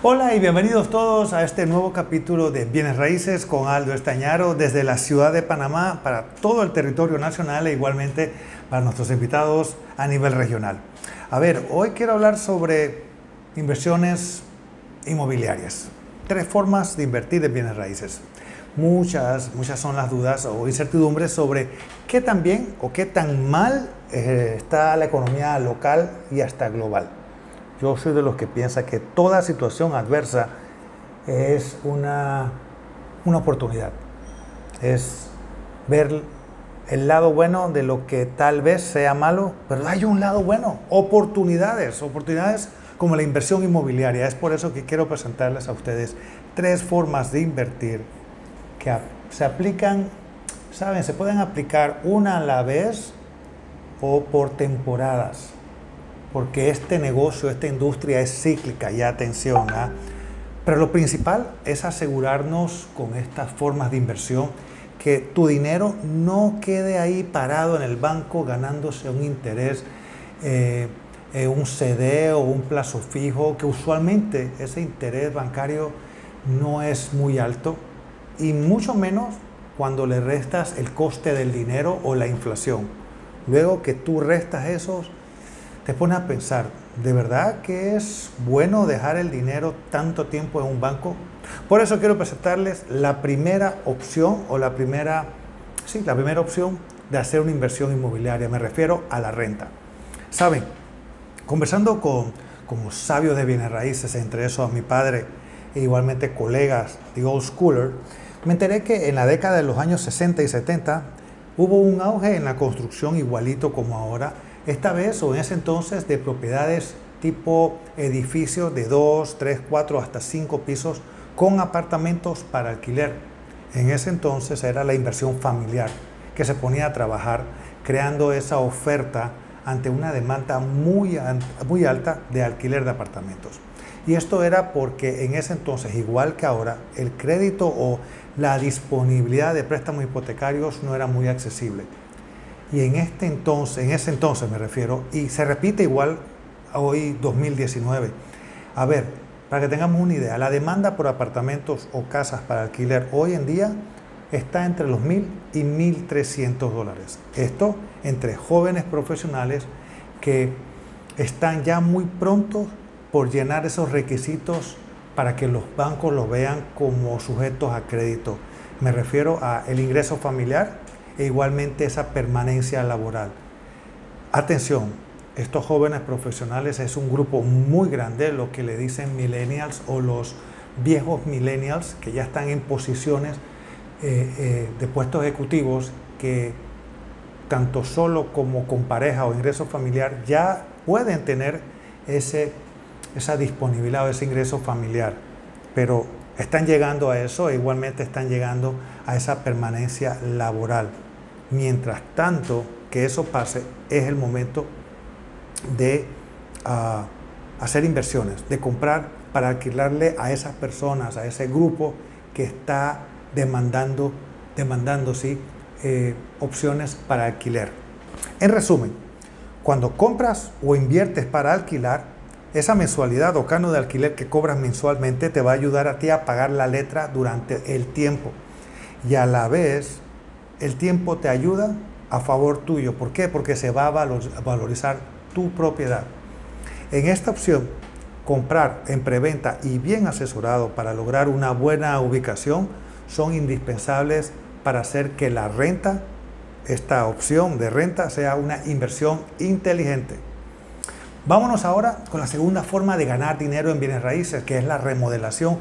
Hola y bienvenidos todos a este nuevo capítulo de Bienes Raíces con Aldo Estañaro desde la ciudad de Panamá para todo el territorio nacional e igualmente para nuestros invitados a nivel regional. A ver, hoy quiero hablar sobre inversiones inmobiliarias. Tres formas de invertir en bienes raíces. Muchas, muchas son las dudas o incertidumbres sobre qué tan bien o qué tan mal eh, está la economía local y hasta global. Yo soy de los que piensa que toda situación adversa es una, una oportunidad. Es ver el lado bueno de lo que tal vez sea malo, pero hay un lado bueno, oportunidades, oportunidades como la inversión inmobiliaria. Es por eso que quiero presentarles a ustedes tres formas de invertir que se aplican, saben, se pueden aplicar una a la vez o por temporadas porque este negocio, esta industria es cíclica, y atención. ¿ah? Pero lo principal es asegurarnos con estas formas de inversión que tu dinero no quede ahí parado en el banco ganándose un interés, eh, eh, un CD o un plazo fijo, que usualmente ese interés bancario no es muy alto y mucho menos cuando le restas el coste del dinero o la inflación. Luego que tú restas esos, te pone a pensar, ¿de verdad que es bueno dejar el dinero tanto tiempo en un banco? Por eso quiero presentarles la primera opción o la primera, sí, la primera opción de hacer una inversión inmobiliaria. Me refiero a la renta. Saben, conversando con, con sabios de bienes raíces, entre esos a mi padre e igualmente colegas de Old Schooler, me enteré que en la década de los años 60 y 70 hubo un auge en la construcción igualito como ahora esta vez o en ese entonces de propiedades tipo edificios de 2, 3, 4 hasta 5 pisos con apartamentos para alquiler. En ese entonces era la inversión familiar que se ponía a trabajar creando esa oferta ante una demanda muy, muy alta de alquiler de apartamentos. Y esto era porque en ese entonces, igual que ahora, el crédito o la disponibilidad de préstamos hipotecarios no era muy accesible. Y en este entonces, en ese entonces me refiero, y se repite igual hoy 2019. A ver, para que tengamos una idea, la demanda por apartamentos o casas para alquiler hoy en día está entre los 1.000 y 1.300 dólares. Esto entre jóvenes profesionales que están ya muy prontos por llenar esos requisitos para que los bancos los vean como sujetos a crédito. Me refiero a el ingreso familiar, e igualmente esa permanencia laboral. Atención, estos jóvenes profesionales es un grupo muy grande, lo que le dicen millennials o los viejos millennials que ya están en posiciones eh, eh, de puestos ejecutivos que tanto solo como con pareja o ingreso familiar ya pueden tener ese, esa disponibilidad o ese ingreso familiar, pero están llegando a eso e igualmente están llegando a esa permanencia laboral. Mientras tanto que eso pase, es el momento de ah, hacer inversiones, de comprar para alquilarle a esas personas, a ese grupo que está demandando, demandando. Eh, opciones para alquiler. En resumen, cuando compras o inviertes para alquilar, esa mensualidad o cano de alquiler que cobras mensualmente te va a ayudar a ti a pagar la letra durante el tiempo y a la vez el tiempo te ayuda a favor tuyo. ¿Por qué? Porque se va a valorizar tu propiedad. En esta opción, comprar en preventa y bien asesorado para lograr una buena ubicación son indispensables para hacer que la renta, esta opción de renta, sea una inversión inteligente. Vámonos ahora con la segunda forma de ganar dinero en bienes raíces, que es la remodelación,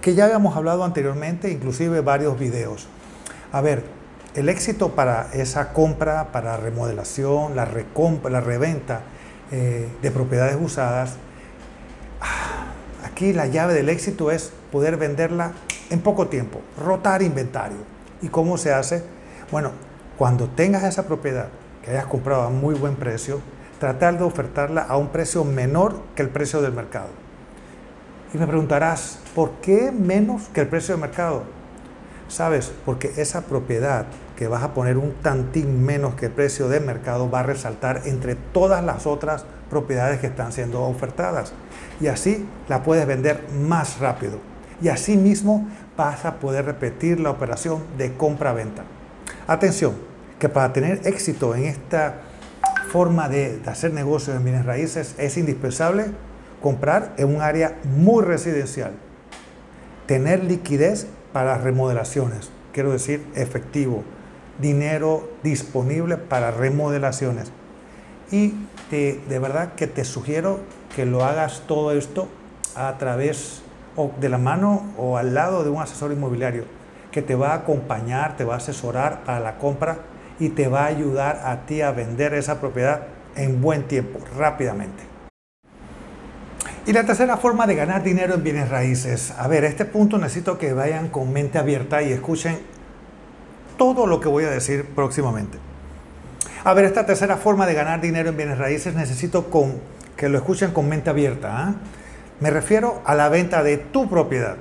que ya habíamos hablado anteriormente, inclusive varios videos. A ver, el éxito para esa compra, para remodelación, la, reventa eh, de propiedades usadas, ah, aquí la llave del éxito es poder venderla en poco tiempo, rotar inventario. ¿Y cómo se hace? Bueno, cuando tengas esa propiedad que hayas comprado a muy buen precio, tratar de ofertarla a un precio menor que el precio del mercado. Y me preguntarás, ¿por qué menos que el precio del mercado? ¿Sabes? Porque esa propiedad que vas a poner un tantín menos que precio de mercado va a resaltar entre todas las otras propiedades que están siendo ofertadas. Y así la puedes vender más rápido. Y así mismo vas a poder repetir la operación de compra-venta. Atención, que para tener éxito en esta forma de, hacer negocios en bienes raíces es indispensable comprar en un área muy residencial. Tener liquidez para remodelaciones, quiero decir efectivo, dinero disponible para remodelaciones. Y de verdad que te sugiero que lo hagas todo esto a través o de la mano o al lado de un asesor inmobiliario que te va a acompañar, te va a asesorar para la compra y te va a ayudar a ti a vender esa propiedad en buen tiempo, rápidamente. Y la tercera forma de ganar dinero en bienes raíces. A ver, este punto necesito que vayan con mente abierta y escuchen todo lo que voy a decir próximamente. A ver, esta tercera forma de ganar dinero en bienes raíces necesito con, que lo escuchen con mente abierta. ¿ah? Me refiero a la venta de tu propiedad.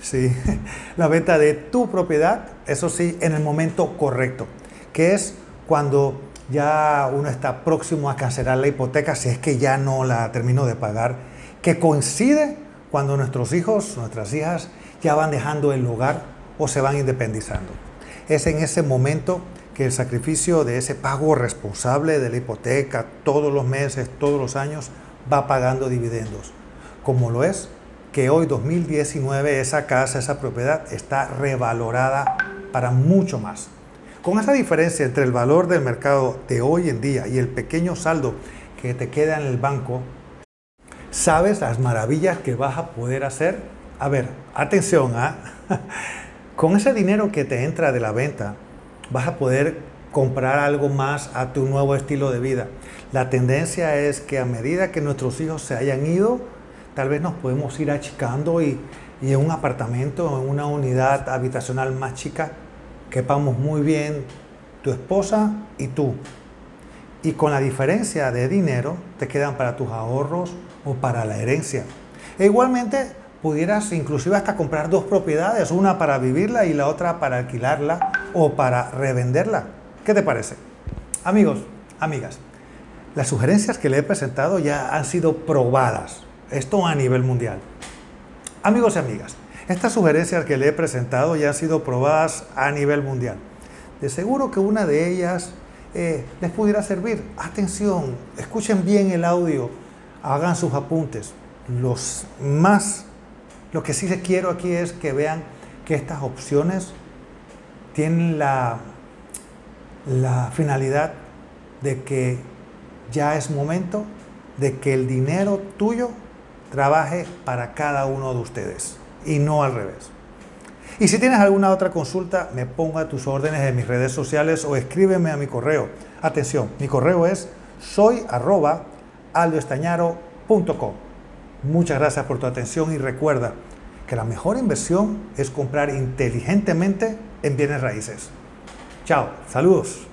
Sí, la venta de tu propiedad, eso sí, en el momento correcto, que es cuando ya uno está próximo a cancelar la hipoteca si es que ya no la terminó de pagar, que coincide cuando nuestros hijos, nuestras hijas ya van dejando el lugar o se van independizando es en ese momento que el sacrificio de ese pago responsable de la hipoteca todos los meses, todos los años, va pagando dividendos. Como lo es que hoy 2019 esa casa, esa propiedad está revalorada para mucho más. Con esa diferencia entre el valor del mercado de hoy en día y el pequeño saldo que te queda en el banco, ¿sabes las maravillas que vas a poder hacer? A ver, atención, ¿ah? Con ese dinero que te entra de la venta, vas a poder comprar algo más a tu nuevo estilo de vida. La tendencia es que a medida que nuestros hijos se hayan ido, tal vez nos podemos ir achicando y, y en un apartamento, en una unidad habitacional más chica, quepamos muy bien tu esposa y tú. Y con la diferencia de dinero te quedan para tus ahorros o para la herencia. E igualmente pudieras inclusive hasta comprar dos propiedades, una para vivirla y la otra para alquilarla o para revenderla. ¿Qué te parece? Amigos, amigas, las sugerencias que le he presentado ya han sido probadas, esto a nivel mundial. Amigos y amigas, estas sugerencias que le he presentado ya han sido probadas a nivel mundial. De seguro que una de ellas eh, les pudiera servir. Atención, escuchen bien el audio, hagan sus apuntes. Los más lo que sí les quiero aquí es que vean que estas opciones tienen la, finalidad de que ya es momento de que el dinero tuyo trabaje para cada uno de ustedes y no al revés. Y si tienes alguna otra consulta, me ponga tus órdenes en mis redes sociales o escríbeme a mi correo. Atención, mi correo es soy Muchas gracias por tu atención y recuerda que la mejor inversión es comprar inteligentemente en bienes raíces. Chao, saludos.